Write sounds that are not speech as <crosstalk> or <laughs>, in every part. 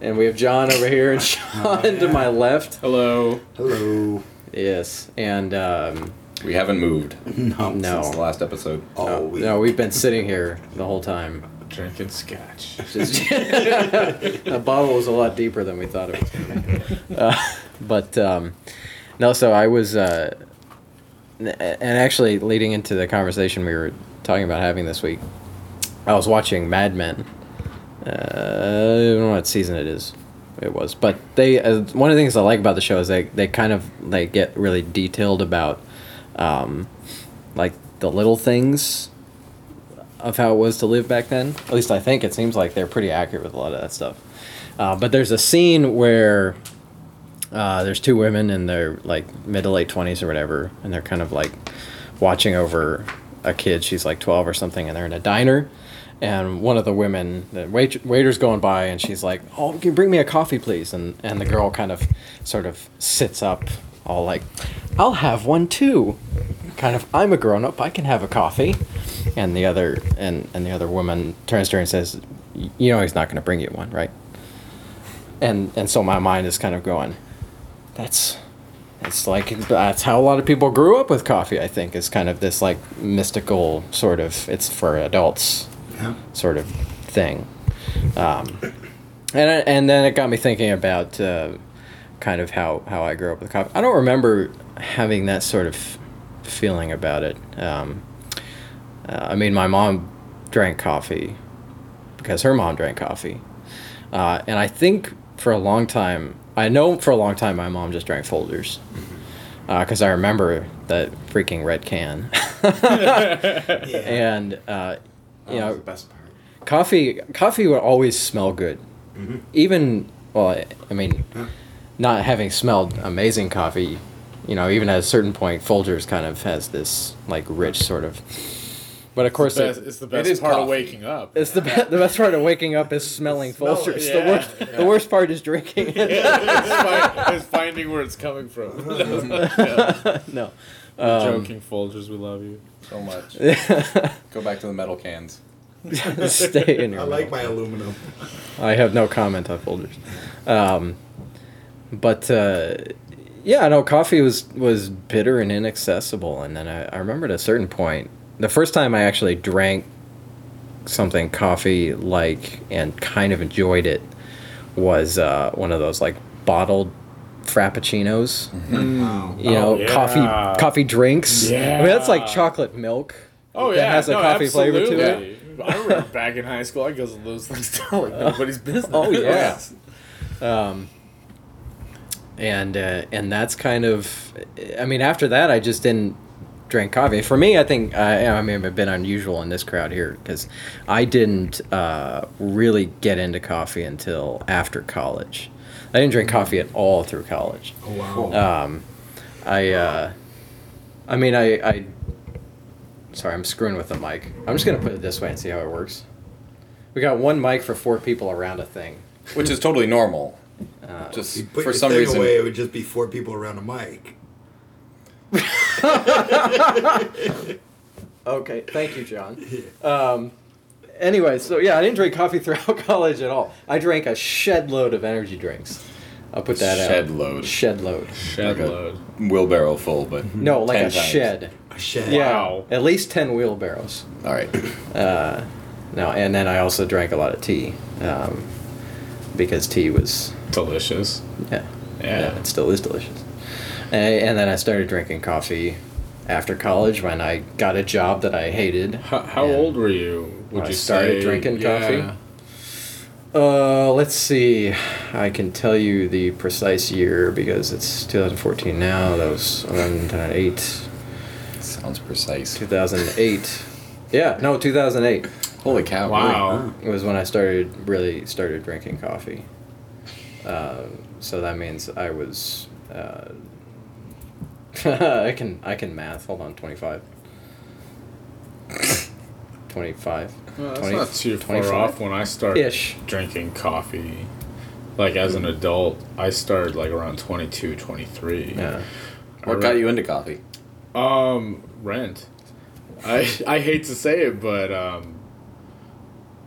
and we have John over here and <laughs> Sean to my left. Hello. Hello. Yes, and um, We haven't moved No. <laughs> No. since the last episode. Oh, we, no, we've been sitting here the whole time. Drinking scotch. <laughs> The bottle was a lot deeper than we thought it was. Gonna be. Uh, but um, no, so I was, uh, and actually leading into the conversation we were talking about having this week, I was watching Mad Men. Uh, I don't know what season it is. It was, but they uh, one of the things I like about the show is they they kind of they get really detailed about, um, like the little things of how it was to live back then. At least I think it seems like they're pretty accurate with a lot of that stuff. Uh, but there's a scene where uh, there's two women in their like mid to late twenties or whatever, and they're kind of like watching over a kid. She's like twelve or something, and they're in a diner. And one of the women, the wait, waiter's going by, and she's like, "Oh, can you bring me a coffee, please?" And and the girl kind of, sort of sits up, all like, "I'll have one too." Kind of, I'm a grown up. I can have a coffee. And the other and and the other woman turns to her and says, "You know he's not going to bring you one, right?" And and so my mind is kind of going, "That's." It's like that's how a lot of people grew up with coffee. I think is kind of this like mystical sort of. It's for adults Yeah. sort of thing. Um, and and then it got me thinking about uh, kind of how, how I grew up with coffee. I don't remember having that sort of feeling about it. Um, uh, I mean, my mom drank coffee because her mom drank coffee, uh, and I think for a long time, I know for a long time, my mom just drank Folgers. Because I remember that freaking red can, <laughs> <laughs> Yeah. and uh, you That know, the best part. coffee coffee would always smell good mm-hmm. even well I- i mean Yeah. not having smelled amazing coffee you know even at a certain point folgers kind of has this like rich sort of but of course Best- it, it's the best is part of waking up. it's the, be- the best part of waking up is smelling Smell it, folgers the yeah. worst the worst part is drinking it it's, fi- it's finding where it's coming from. Yeah. <laughs> no We're um, joking, Folgers, we love you. So much. <laughs> Go back to the metal cans. <laughs> <laughs> stay in your I like my aluminum. I have no comment on folders. Um, but uh, yeah, no, coffee was was bitter and inaccessible. And then I, I remember at a certain point, the first time I actually drank something coffee like and kind of enjoyed it was uh, one of those like bottled frappuccinos. Wow. You know, Oh, yeah. coffee coffee drinks. I mean, that's like chocolate milk. Oh that yeah, has a no, coffee flavor to it. Absolutely. I remember back in high school, I guzzled those things <laughs> down like nobody's <laughs> business. Oh yeah. Um, and uh, and that's kind of, I mean, after that, I just didn't drink coffee. For me, I think I, I mean, I've been unusual in this crowd here because I didn't uh, really get into coffee until after college. I didn't drink coffee at all through college. Oh, wow. Um, I, uh, I mean, I, I. Sorry, I'm screwing with the mic. I'm just gonna put it this way and see how it works. We got one mic for four people around a thing. Which is totally normal. Uh, Just you put for your some thing reason. away, it would just be four people around a mic. <laughs> Okay, thank you, John. Um, anyway, so yeah, I didn't drink coffee <laughs> throughout college at all. I drank a shed load of energy drinks. I'll put that out. Shed load. Shed load. Shed Like load. Wheelbarrow full, but No, like 10 a times. shed. A shed. Yeah, Wow. at least ten wheelbarrows. All right. <clears throat> Uh, no, and then I also drank a lot of tea, um, because tea was Delicious. yeah, Yeah. it still is delicious. And, and then I started drinking coffee after college when I got a job that I hated. How, how old were you? Would When I you started say? drinking Yeah. coffee? Uh, let's see. I can tell you the precise year because it's 2014 now. That was around 2008. Sounds precise. 2008. Yeah, no, 2008 Holy cow. Wow. It was when I started really started drinking coffee. Uh, so that means I was. Uh, <laughs> I can I can math. Hold on, 25. <laughs> 25. Well, that's 20 not too far 25? off when I started Ish. drinking coffee. Like as an adult, I started like around 22, 23. Yeah. What got you into coffee? Um, rent. I I hate to say it, but um,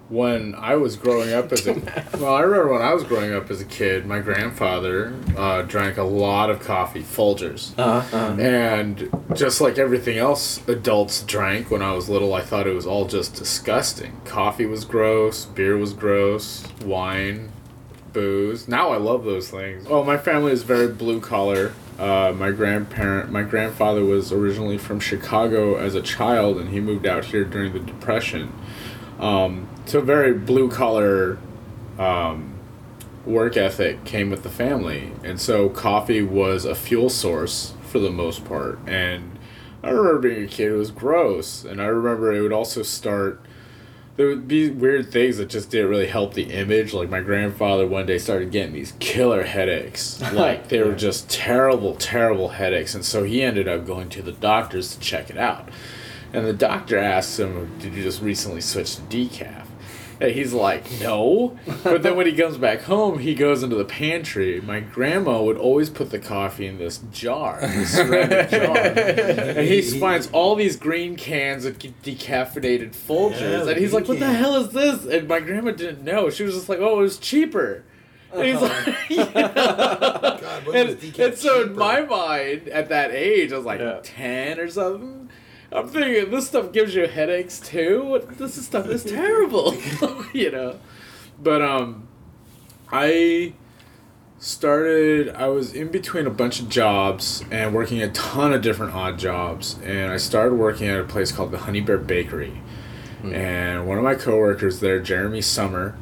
when I was growing up as a <laughs> well, I remember when I was growing up as a kid, my grandfather uh, drank a lot of coffee, Folgers. Uh-huh, uh-huh. And just like everything else adults drank when I was little, I thought it was all just disgusting. Coffee was gross, beer was gross, wine, booze. Now I love those things. Oh, my family is very blue collar. Uh, my grandparent, my grandfather was originally from Chicago as a child, and he moved out here during the Depression. Um, so very blue collar um, work ethic came with the family, and so coffee was a fuel source for the most part. And I remember being a kid; it was gross, and I remember it would also start. There would be weird things that just didn't really help the image. Like my grandfather one day started getting these killer headaches. <laughs> Like they were just terrible, terrible headaches, and so he ended up going to the doctors to check it out. And the doctor asked him, "Did you just recently switch to decaf?" And he's like, "No." But then when he comes back home, he goes into the pantry. My grandma would always put the coffee in this jar, this <laughs> ceramic jar, and he finds all these green cans of decaffeinated Folgers, Yeah, and he's like, "What the hell is this?" And my grandma didn't know. She was just like, "Oh, it was cheaper." And he's uh-huh. like, you <laughs> know? <laughs> God, what and, was and so in my mind at that age, I was like Yeah. ten or something. I'm thinking this stuff gives you headaches too. This stuff is terrible, <laughs> you know. But um, I started. I was in between a bunch of jobs and working a ton of different odd jobs, and I started working at a place called the Honey Bear Bakery. And one of my coworkers there, Jeremy Summer,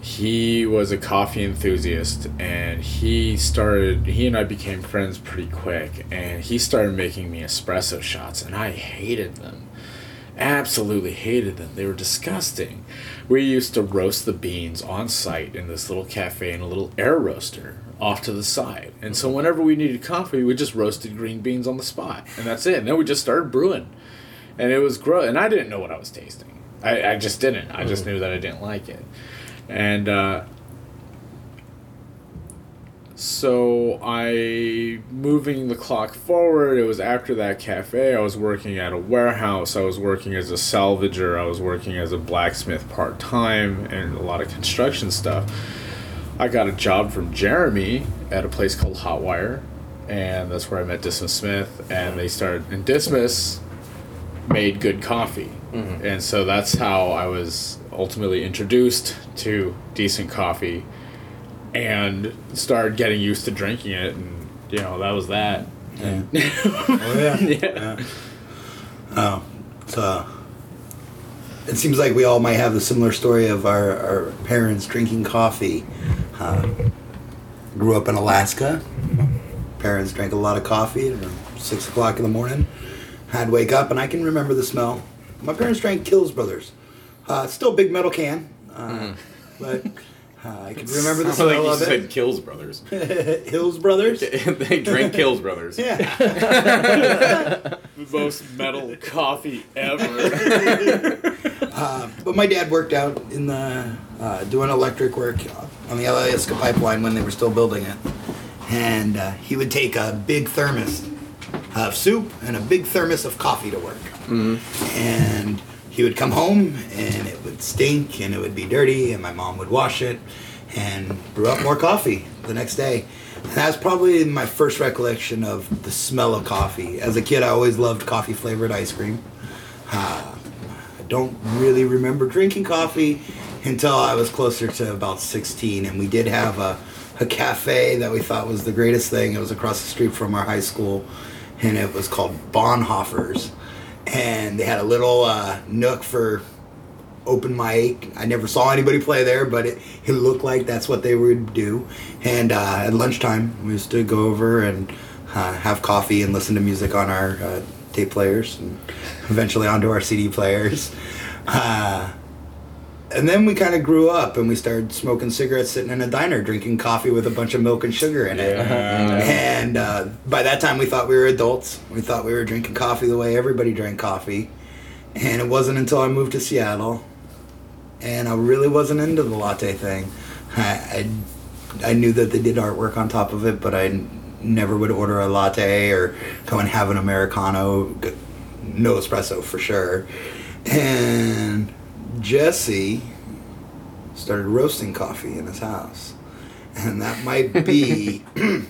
he was a coffee enthusiast and he started he and I became friends pretty quick and he started making me espresso shots and I hated them. Absolutely hated them. They were disgusting. We used to roast the beans on site in this little cafe in a little air roaster off to the side. And so whenever we needed coffee, we just roasted green beans on the spot. And that's it. And then we just started brewing. And it was gross. And I didn't know what I was tasting. I, I just didn't. I just mm. knew that I didn't like it. And uh, so I, moving the clock forward, it was after that cafe. I was working at a warehouse. I was working as a salvager. I was working as a blacksmith part time and a lot of construction stuff. I got a job from Jeremy at a place called Hotwire, and that's where I met Dismas Smith. And they started, and Dismas made good coffee. And so that's how I was ultimately introduced to decent coffee and started getting used to drinking it. And, you know, that was that. <laughs> Oh yeah. <laughs> Yeah. Oh, it's, uh, it seems like we all might have a similar story of our, our parents drinking coffee. Uh, grew up in Alaska. Parents drank a lot of coffee at six o'clock in the morning. I'd wake up and I can remember the smell. My parents drank Kills Brothers. Uh, still a big metal can, uh, but uh, I can remember the Sounds <laughs> like smell you of said it. Kills Brothers. <laughs> Hills Brothers. <laughs> they drink Kills Brothers. Yeah. The most metal coffee ever. Uh, but my dad worked out in the uh, doing electric work on the Alaska pipeline when they were still building it, and uh, he would take a big thermos of soup and a big thermos of coffee to work, and he would come home and it would stink and it would be dirty, and my mom would wash it and brew up more coffee the next day. And that's probably my first recollection of the smell of coffee. As a kid, I always loved coffee flavored ice cream. Uh, I don't really remember drinking coffee until I was closer to about 16, and we did have a, a cafe that we thought was the greatest thing. It was across the street from our high school, and it was called Bonhoeffer's. And they had a little uh, nook for open mic. I never saw anybody play there, but it, it looked like that's what they would do. And uh, at lunchtime, we used to go over and uh, have coffee and listen to music on our uh, tape players and eventually onto our CD players. Uh, and then we kind of grew up and we started smoking cigarettes sitting in a diner drinking coffee with a bunch of milk and sugar in it. <laughs> And uh, by that time, we thought we were adults. We thought we were drinking coffee the way everybody drank coffee. And it wasn't until I moved to Seattle and I really wasn't into the latte thing. I, I, I knew that they did artwork on top of it, but I never would order a latte or go and have an Americano. No espresso for sure. And Jesse started roasting coffee in his house, and that might be <laughs>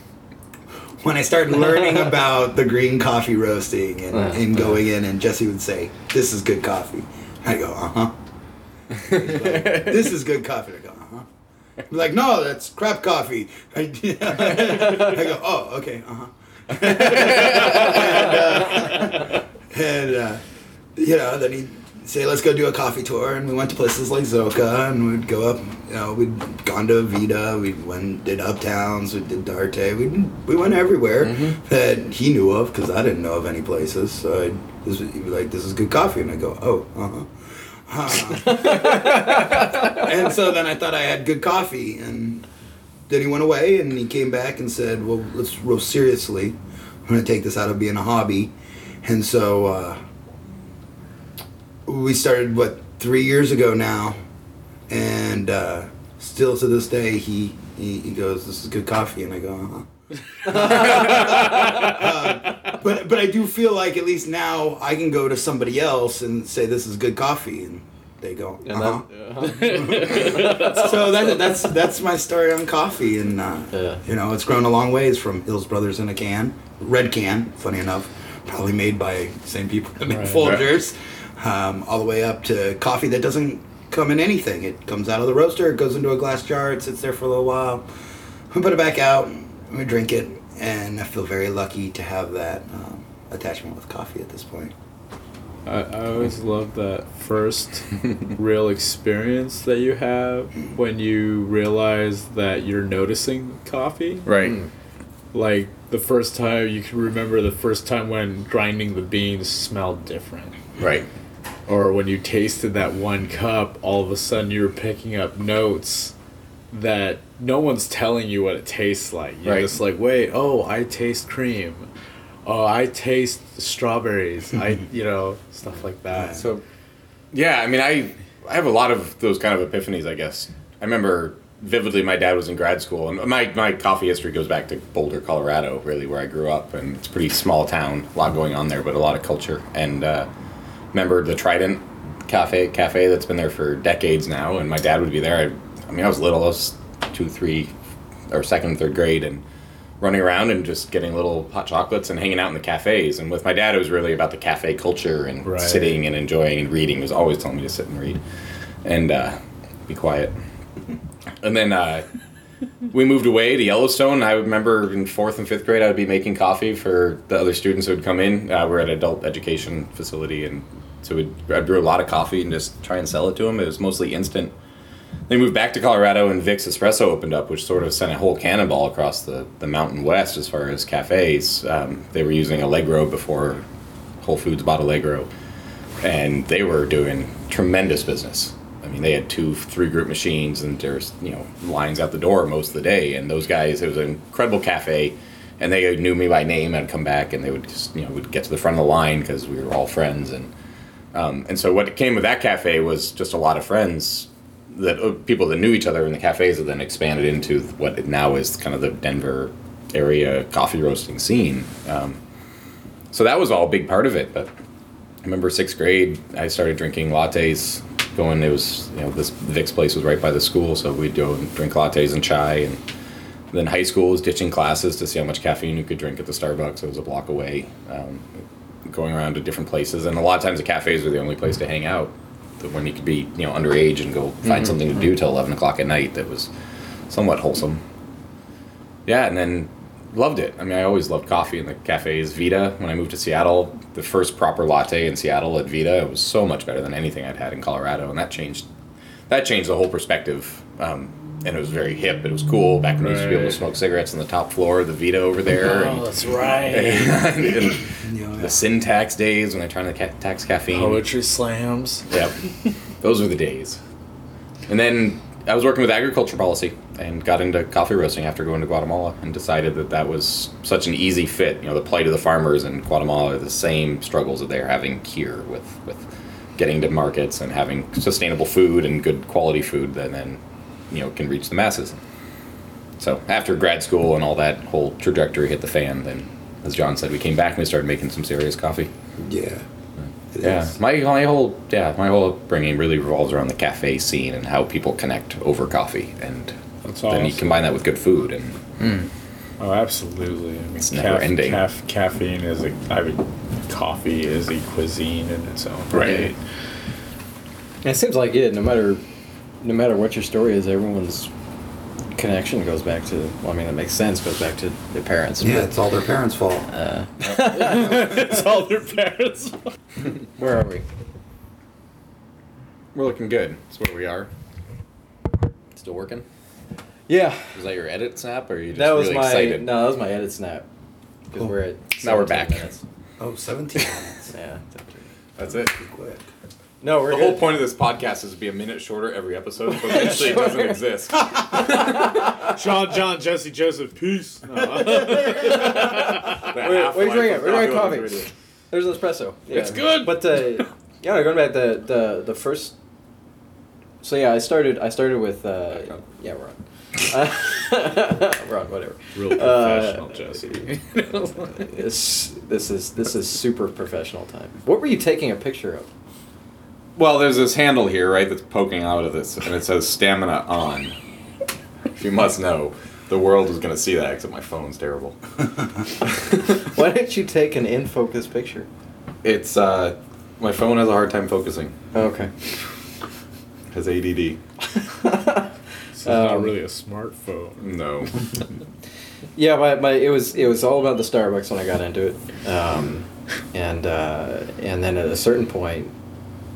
when I started <laughs> learning about the green coffee roasting and, and going in. And Jesse would say, "This is good coffee." I go, "Uh huh." this is good coffee. I go, uh huh. Like, no, that's crap coffee. I, <laughs> I go, oh, okay, uh huh. <laughs> and, uh, and uh, you know, then he'd say, let's go do a coffee tour. And we went to places like Zoka, and we'd go up, you know, we'd gone to Vita, we went, did Uptowns, we did Darte, we, we went everywhere that he knew of, because I didn't know of any places. So I'd, this, was- he'd be like, this is good coffee. And I go, oh, uh huh. <laughs> and so then I thought I had good coffee, and then he went away, and he came back and said, "Well, let's roast seriously. I'm going to take this out of being a hobby." And so uh, we started what three years ago now, and uh, still to this day, he, he he goes, "This is good coffee," and I go, "Uh huh." Uh, <laughs> but but I do feel like at least now I can go to somebody else and say this is good coffee, and they go, And uh-huh. that, <laughs> so that, that's that's my story on coffee, and uh, Yeah. you know it's grown a long ways from Hills Brothers in a can, red can, funny enough, probably made by same people that make Right. Folgers, um, all the way up to coffee that doesn't come in anything. It comes out of the roaster, it goes into a glass jar, it sits there for a little while, we put it back out, we drink it, and I feel very lucky to have that um, attachment with coffee at this point. I, I always love that first <laughs> real experience that you have when you realize that you're noticing coffee. Right. Like the first time you can remember the first time when grinding the beans smelled different. Right. Or when you tasted that one cup, all of a sudden you're picking up notes that no one's telling you what it tastes like. You're Right. just like, wait, oh, I taste cream. Oh, I taste strawberries. I, <laughs> you know, stuff like that. So, yeah, I mean, I I have a lot of those kind of epiphanies. I guess I remember vividly. My dad was in grad school, and my my coffee history goes back to Boulder, Colorado, really, where I grew up, and it's a pretty small town. A lot going on there, but a lot of culture. And uh, remember the Trident Cafe cafe that's been there for decades now, and my dad would be there. I, I mean, I was little. I was two, three, or second, third grade, and running around and just getting little hot chocolates and hanging out in the cafes. And with my dad, it was really about the cafe culture and Right. sitting and enjoying and reading. He was always telling me to sit and read and uh, be quiet. And then uh, we moved away to Yellowstone. I remember in fourth and fifth grade, I would be making coffee for the other students who would come in. Uh, we're at an adult education facility, and so we'd, I'd brew a lot of coffee and just try and sell it to them. It was mostly instant. They moved back to Colorado, and Vic's Espresso opened up, which sort of sent a whole cannonball across the, the mountain west as far as cafes. Um, they were using Allegro before Whole Foods bought Allegro, and they were doing tremendous business. I mean, they had two, three group machines, and there's you know lines out the door most of the day. And those guys, it was an incredible cafe, and they knew me by name. I'd come back, and they would just you know would get to the front of the line because we were all friends, and um, and so what came with that cafe was just a lot of friends that uh, people that knew each other in the cafes that then expanded into what it now is kind of the Denver area coffee roasting scene. Um, so that was all a big part of it. But I remember sixth grade, I started drinking lattes. Going, it was you know this Vic's place was right by the school, so we'd go and drink lattes and chai. And then high school was ditching classes to see how much caffeine you could drink at the Starbucks. It was a block away. Um, going around to different places, and a lot of times the cafes were the only place to hang out. When you could be you know underage and go find something to do till eleven o'clock at night, that was somewhat wholesome. Yeah, and then loved it. I mean, I always loved coffee in the cafes. Vita, when I moved to Seattle, the first proper latte in Seattle at Vita, it was so much better than anything I'd had in Colorado, and that changed. That changed the whole perspective. Um, and it was very hip. It was cool. Back when we used to be able to smoke cigarettes on the top floor of the Vita over there. and, Oh, that's right. <laughs> and You know, the syntax days when they're trying to ca- tax caffeine. Poetry slams. Yep. Those were the days. And then I was working with agriculture policy and got into coffee roasting after going to Guatemala and decided that that was such an easy fit. You know, the plight of the farmers in Guatemala are the same struggles that they're having here with, with getting to markets and having sustainable food and good quality food that then, you know, can reach the masses. So after grad school and all that whole trajectory hit the fan, then, as John said, we came back and we started making some serious coffee. Yeah. It Yeah, my my whole yeah my whole upbringing really revolves around the cafe scene and how people connect over coffee, and That's then you combine that with good food, and hmm. Oh, absolutely. I mean, It's never ending. Caf- caffeine is a. I mean, coffee is a cuisine in its own Right. right. It seems like it. No matter, no matter what your story is, everyone's connection goes back to. Well, I mean, it makes sense. Goes back to their parents. Yeah, it's all their parents' fault. Uh, <laughs> it's all their parents. where are we? we're looking good. That's where we are. Still working? Yeah, Is that your edit snap, or are you just that was really my. excited? No, that was my edit snap. Because we're at. Now we're back. minutes. Oh, 17 minutes. Yeah. That's it. Quick. No, we're The good. whole point of this podcast is to be a minute shorter every episode, but <laughs> eventually it doesn't exist. <laughs> Sean, John, Jesse, Joseph, peace. No. <laughs> Wait, what are you drinking? We're drinking coffee. There's an espresso. Yeah. It's good. But uh, yeah, going back the the the first. So yeah, I started. I started with. Uh, yeah, we're on. Uh, we're on. Whatever. Real Uh, professional, Jesse. This this is this is super professional time. What were you taking a picture of? Well, there's this handle here, right, that's poking out of this, and it says stamina on. If you must know, the world is going to see that, except my phone's terrible. <laughs> Why didn't you take an in focus picture? It's, uh, my phone has a hard time focusing. Okay. It Has ADD. This is not Um, really a smartphone. No. <laughs> Yeah, my, my it was it was all about the Starbucks when I got into it, um, and uh, and then at a certain point,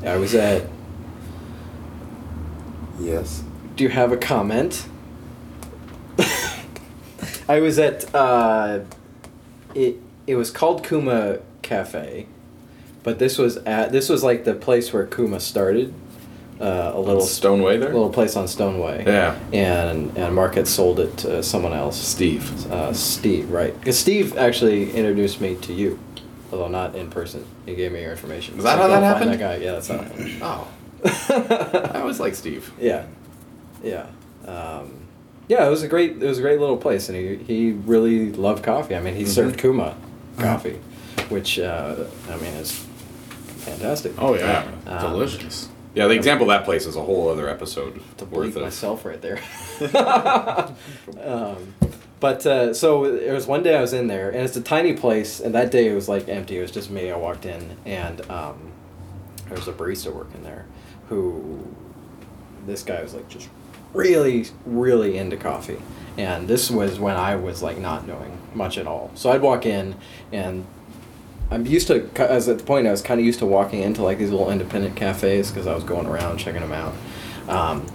I was at. Yes. Do you have a comment? <laughs> I was at. Uh, it it was called Kuma Cafe, but this was at this was like the place where Kuma started. Uh, a little Stone Way there? A little place on Stone Way. Yeah. And and Mark had sold it to someone else. Steve. Uh, Steve, right? Because Steve actually introduced me to you, although not in person. He gave me your information. Is that So how that happened? That guy. Yeah, that's how it happened. Oh. <laughs> I always like Steve. yeah, yeah, um, yeah. It was a great, it was a great little place, and he he really loved coffee. I mean, he Mm-hmm. served Kuma coffee, which uh, I mean is fantastic. Oh yeah, Um, delicious. Yeah, the example of that place is a whole other episode to worth bleep of. myself right there. <laughs> <laughs> um, but uh, so it was one day I was in there, and it's a tiny place, and that day it was like empty. It was just me. I walked in, and um, there was a barista working there, who this guy was like just really, really into coffee, and this was when I was like not knowing much at all. So I'd walk in, and I'm used to, as at the point I was kind of used to walking into like these little independent cafes because I was going around checking them out. Um,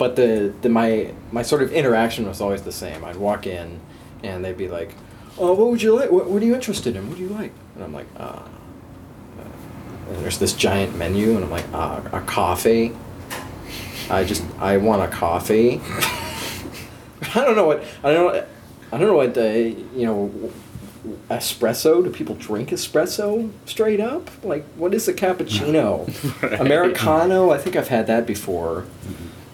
but the, the my my sort of interaction was always the same. I'd walk in, and they'd be like, "Oh, what would you like? What, what are you interested in? What do you like?" And I'm like, "Uh." And there's this giant menu, and I'm like, uh, "A coffee." I just I want a coffee. <laughs> I don't know what I don't know. I don't know what the you know. Espresso? Do people drink espresso straight up? Like, what is a cappuccino? <laughs> Right. Americano? I think I've had that before.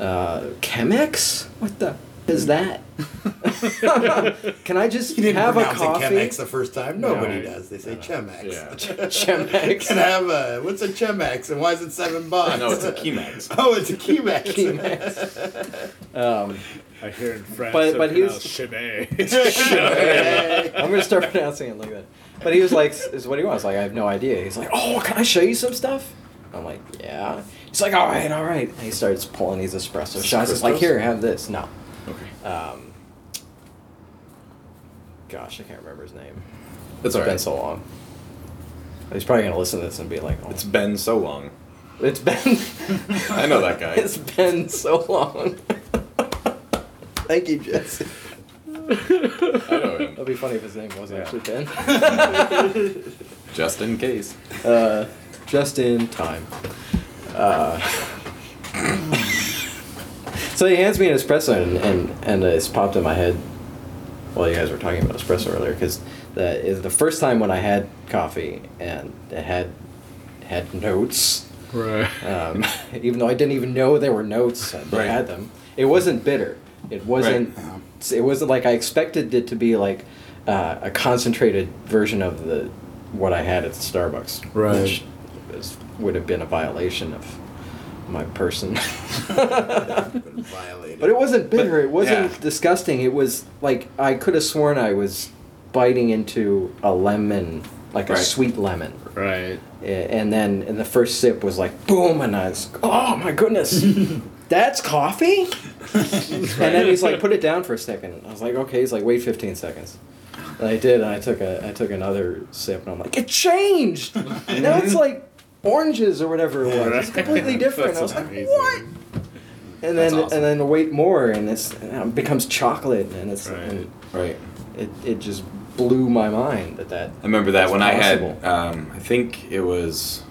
Uh, Chemex? What the is that? <laughs> Can I just You didn't have a coffee? it Chemex the first time. Nobody Right. does. They say Chemex. Yeah. <laughs> Chemex. Can I have a what's a Chemex and why is it seven bucks? No, it's a Chemex. <laughs> oh, it's a Chemex. Chemex. Um, I hear in France, But- so but he was- pronounced I'm gonna start pronouncing it like that. But he was like, "Is what do you want?" I was like, "I have no idea." He's like, "Oh, can I show you some stuff?" I'm like, "Yeah." He's like, "All right, all right." And he starts pulling these espresso shots. It's like, "Here, have this." No. Okay. Um, gosh, I can't remember his name. It's It's been alright. so long. He's probably gonna listen to this and be like, oh, It's been so long. it's been." <laughs> I know that guy. It's been so long. Thank you, Jesse. I know him. That'd be funny if his name was Yeah. actually Ben. <laughs> Just in case. uh, just in time. Uh, so he hands me an espresso, and, and, and it's popped in my head while you guys were talking about espresso earlier, because that is the first time when I had coffee and it had had notes. right. Um, even though I didn't even know there were notes, I Right. had them. It wasn't bitter. It wasn't. Right. It wasn't like I expected it to be like uh, a concentrated version of the what I had at Starbucks. Right. Which is, would have been a violation of my person. <laughs> Violated. But it wasn't bitter. it wasn't yeah. disgusting. It was like I could have sworn I was biting into a lemon, like a sweet lemon. Right. And then and the first sip was like boom, and I was oh my goodness, <laughs> that's coffee. <laughs> and then he's like, put it down for a second. I was like, okay. He's like, wait 15 seconds. And I did, and I took a I took another sip, and I'm like, it changed. now it's like oranges or whatever it was. It's completely <laughs> different. I was That's like, amazing. what? And then awesome. and then wait more, and it's and it becomes chocolate, and it's Right. and Right. it, it just blew my mind that that. I remember that It's when I had, possible. um, I think it was,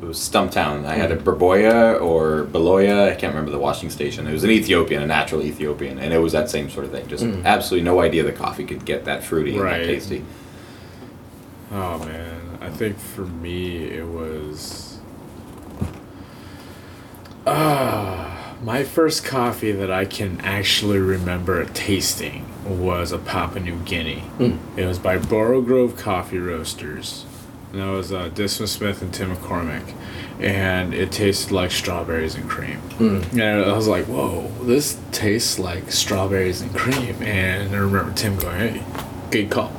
it was Stumptown. I had a Berboya or Beloya. I can't remember the washing station. It was an Ethiopian, a natural Ethiopian, and it was that same sort of thing. Just Mm. absolutely no idea the coffee could get that fruity and that tasty. Oh man, I think for me it was. Ah, my first coffee that I can actually remember tasting was a Papua New Guinea. Mm. It was by Borough Grove Coffee Roasters. And that was uh, Dismas Smith and Tim McCormick. And it tasted like strawberries and cream. Mm. And I was like, whoa, this tastes like strawberries and cream. And I remember Tim going, hey, good call.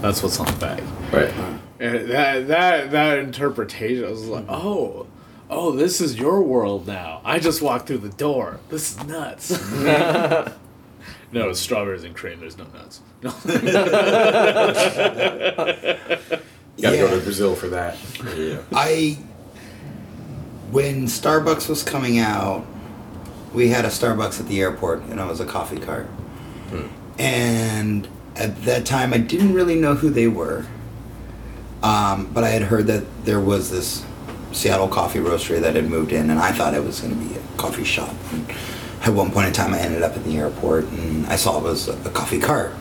That's what's on the bag. Right. And that that that interpretation, I was like, mm. oh, oh, this is your world now. I just walked through the door. This is nuts. <laughs> no, it's strawberries and cream. There's no nuts. No. <laughs> <laughs> Gotta go to Brazil for that. Yeah. I when Starbucks was coming out, we had a Starbucks at the airport, and I was a coffee cart. Hmm. And at that time, I didn't really know who they were, um, but I had heard that there was this Seattle coffee roastery that had moved in, and I thought it was going to be a coffee shop. And at one point in time, I ended up at the airport, and I saw it was a coffee cart.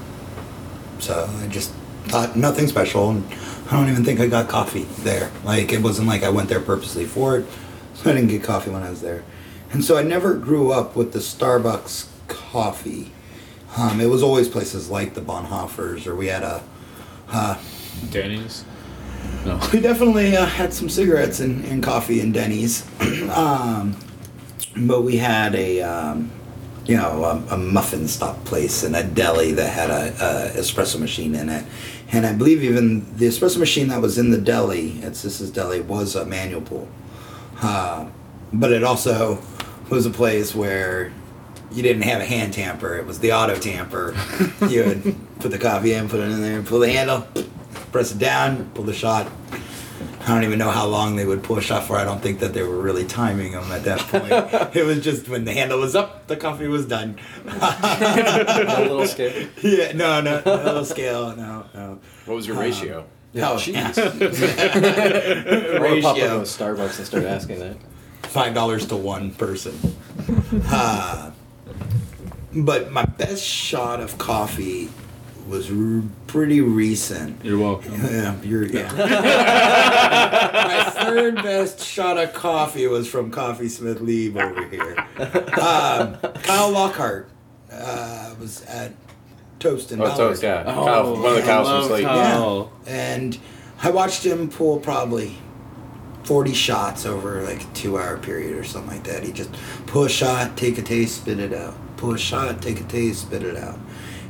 So I just thought nothing special, and I don't even think I got coffee there. Like it wasn't like I went there purposely for it, so I didn't get coffee when I was there. And so I never grew up with the Starbucks coffee. Um, it was always places like the Bonhoeffers, or we had a. Uh, Denny's. No. <laughs> we definitely uh, had some cigarettes and, and coffee in Denny's, <clears throat> um, but we had a um, you know a, a muffin stop place and a deli that had a, a espresso machine in it, and I believe even the espresso machine that was in the deli at Sis's Deli was a manual pull, uh, but it also was a place where you didn't have a hand tamper; it was the auto tamper. <laughs> you would put the coffee in, put it in there, and pull the handle, press it down, pull the shot. I don't even know how long they would pull a shot for. I don't think that they were really timing them at that point. <laughs> it was just when the handle was up, the coffee was done. <laughs> A little scale. yeah, no, no, no little scale, no, no. What was your ratio? Yeah, Oh, jeez. yeah. <laughs> Or pop up Ratio. to Starbucks and start asking that. five dollars to one person. Uh, but my best shot of coffee was r- pretty recent. You're welcome. Yeah, you're, yeah. <laughs> my third best shot of coffee was from Coffee Smith Leave over here. Um, Kyle Lockhart uh, was at Toast and Oh, Ballard. toast, yeah. Kyle, one of the I cows love from Slate. Kyle. And I watched him pull probably 40 shots over like a two hour period or something like that. He just pull a shot, take a taste, spit it out. Pull a shot, take a taste, spit it out.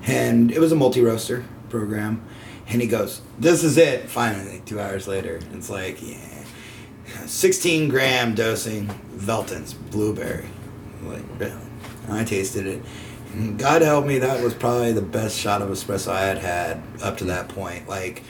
And it was a multi roaster program. And he goes, This is it. Finally, two hours later. It's like, yeah. 16 gram dosing, Velton's blueberry. Like, really? I tasted it. And God help me, that was probably the best shot of espresso I had had up to that point. Like,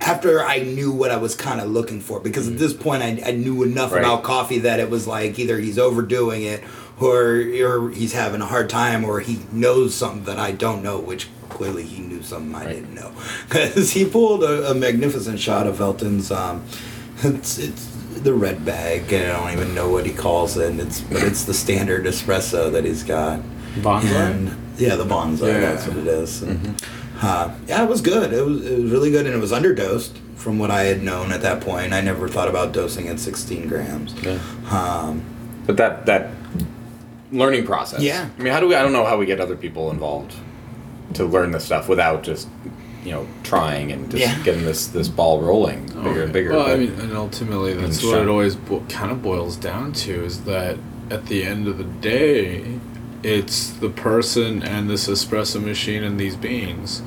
after I knew what I was kind of looking for, because at mm-hmm. this point I, I knew enough Right. about coffee that it was like either he's overdoing it, or or he's having a hard time, or he knows something that I don't know, which clearly he knew something I Right. didn't know, <laughs> because he pulled a, a magnificent shot of Velton's. Um, <laughs> it's it's the red bag. And I don't even know what he calls it. It's but it's the standard espresso that he's got. Bonsai? And- yeah, the bonsai. Yeah. That's what it is. And, uh, yeah, it was good. It was it was really good, and it was underdosed from what I had known at that point. I never thought about dosing at 16 grams. Yeah. Um, But that that learning process. Yeah. I mean, how do we? I don't know how we get other people involved to learn this stuff without just you know, trying and just Yeah. getting this this ball rolling oh, bigger and bigger. Well, I mean, and ultimately, that's what it always bo- kind of boils down to is that at the end of the day, it's the person and this espresso machine and these beans.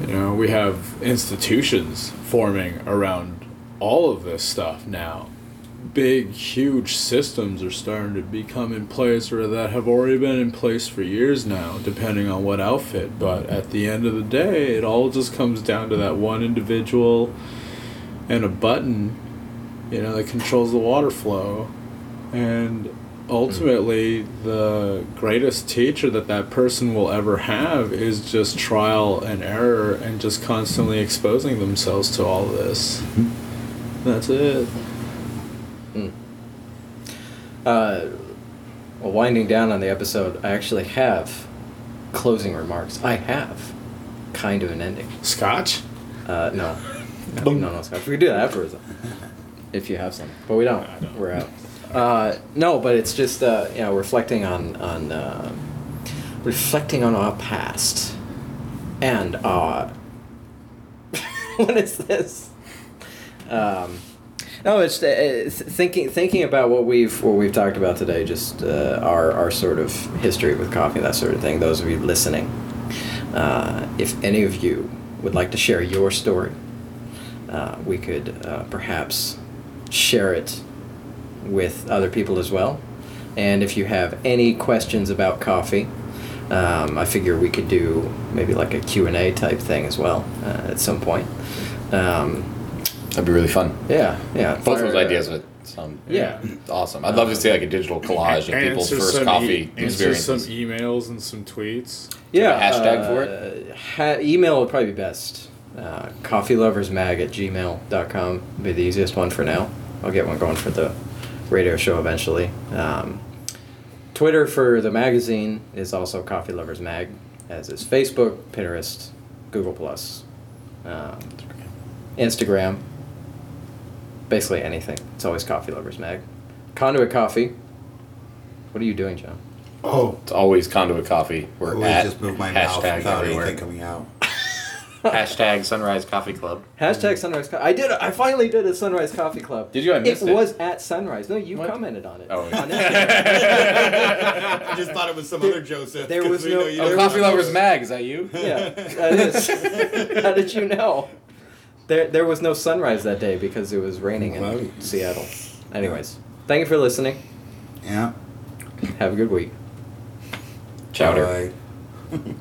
You know, we have institutions forming around all of this stuff now. Big, huge systems are starting to become in place or that have already been in place for years now, depending on what outfit. But at the end of the day, it all just comes down to that one individual and a button, you know, that controls the water flow. And ultimately, the greatest teacher that that person will ever have is just trial and error and just constantly exposing themselves to all this. Mm-hmm. That's it. Uh, well, winding down on the episode, I actually have closing remarks. I have kind of an ending. Scotch? Uh, no. <laughs> No, no, no, Scott. We could do that afterwards, if you have some. But we don't. Don't. We're out. Uh, no, but it's just uh, you know reflecting on on uh, reflecting on our past and our. <laughs> what is this? Um, no, it's uh, thinking thinking about what we've what we've talked about today. Just uh, our our sort of history with coffee, that sort of thing. Those of you listening, uh, if any of you would like to share your story, uh, we could uh, perhaps share it with other people as well. And if you have any questions about coffee, um, I figure we could do maybe like a Q&A type thing as well uh, at some point. Um, That'd be really fun. yeah, yeah. Both of those ideas would sound Yeah. awesome. I'd love to see like a digital collage of people's first some coffee e- answer some emails and some tweets. Yeah. have a hashtag uh, for it? Ha- email would probably be best. Uh, coffeeloversmag at gmail.com would be the easiest one for now. I'll get one going for the radio show eventually. Um, Twitter for the magazine is also Coffee Lovers Mag, as is Facebook, Pinterest, Google Plus, um, Instagram. Basically anything. It's always Coffee Lovers Mag. Conduit Coffee. What are you doing, John? Oh, It's always conduit coffee. We're always at just move my mouth hashtag without everywhere. anything coming out. <laughs> <laughs> hashtag Sunrise Coffee Club. Hashtag Sunrise Coffee. I did. I finally did a Sunrise Coffee Club. Did you? I missed it. It was at Sunrise. No, you What? commented on it. Oh, <laughs> On yeah. I just thought it was some There- other Joseph. there 'cause was we no- know you Oh, don't Coffee know. Lovers Mag. Is that you? yeah, that is. How did you know? There, there was no sunrise that day because it was raining in. Seattle. Anyways, thank you for listening. Yeah. Have a good week. Chowder. Bye. <laughs>